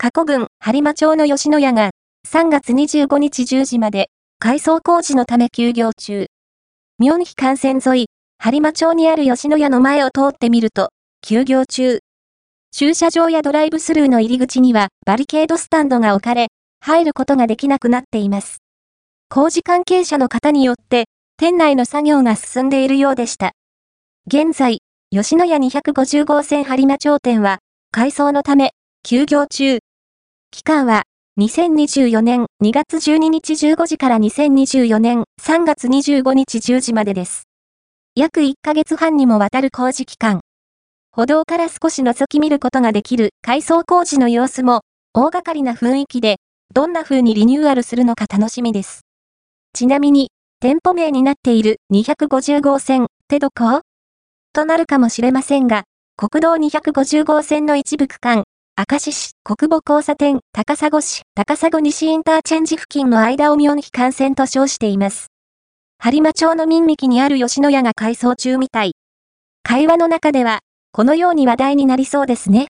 過去郡播磨町の吉野家が3月25日10時まで改装工事のため休業中。ミョンヒ幹線沿い、播磨町にある吉野家の前を通ってみると、休業中。駐車場やドライブスルーの入り口にはバリケードスタンドが置かれ、入ることができなくなっています。工事関係者の方によって、店内の作業が進んでいるようでした。現在、吉野家250号線播磨町店は、改装のため、休業中。期間は、2024年2月12日15時から2024年3月25日10時までです。約1ヶ月半にもわたる工事期間。歩道から少し覗き見ることができる改装工事の様子も、大掛かりな雰囲気で、どんな風にリニューアルするのか楽しみです。ちなみに、店舗名になっている250号線ってどことなるかもしれませんが、国道250号線の一部区間、明石市、国母交差点、高砂市、高砂西インターチェンジ付近の間を妙に幹線と称しています。播磨町の民幹にある吉野家が改装中みたい。会話の中では、このように話題になりそうですね。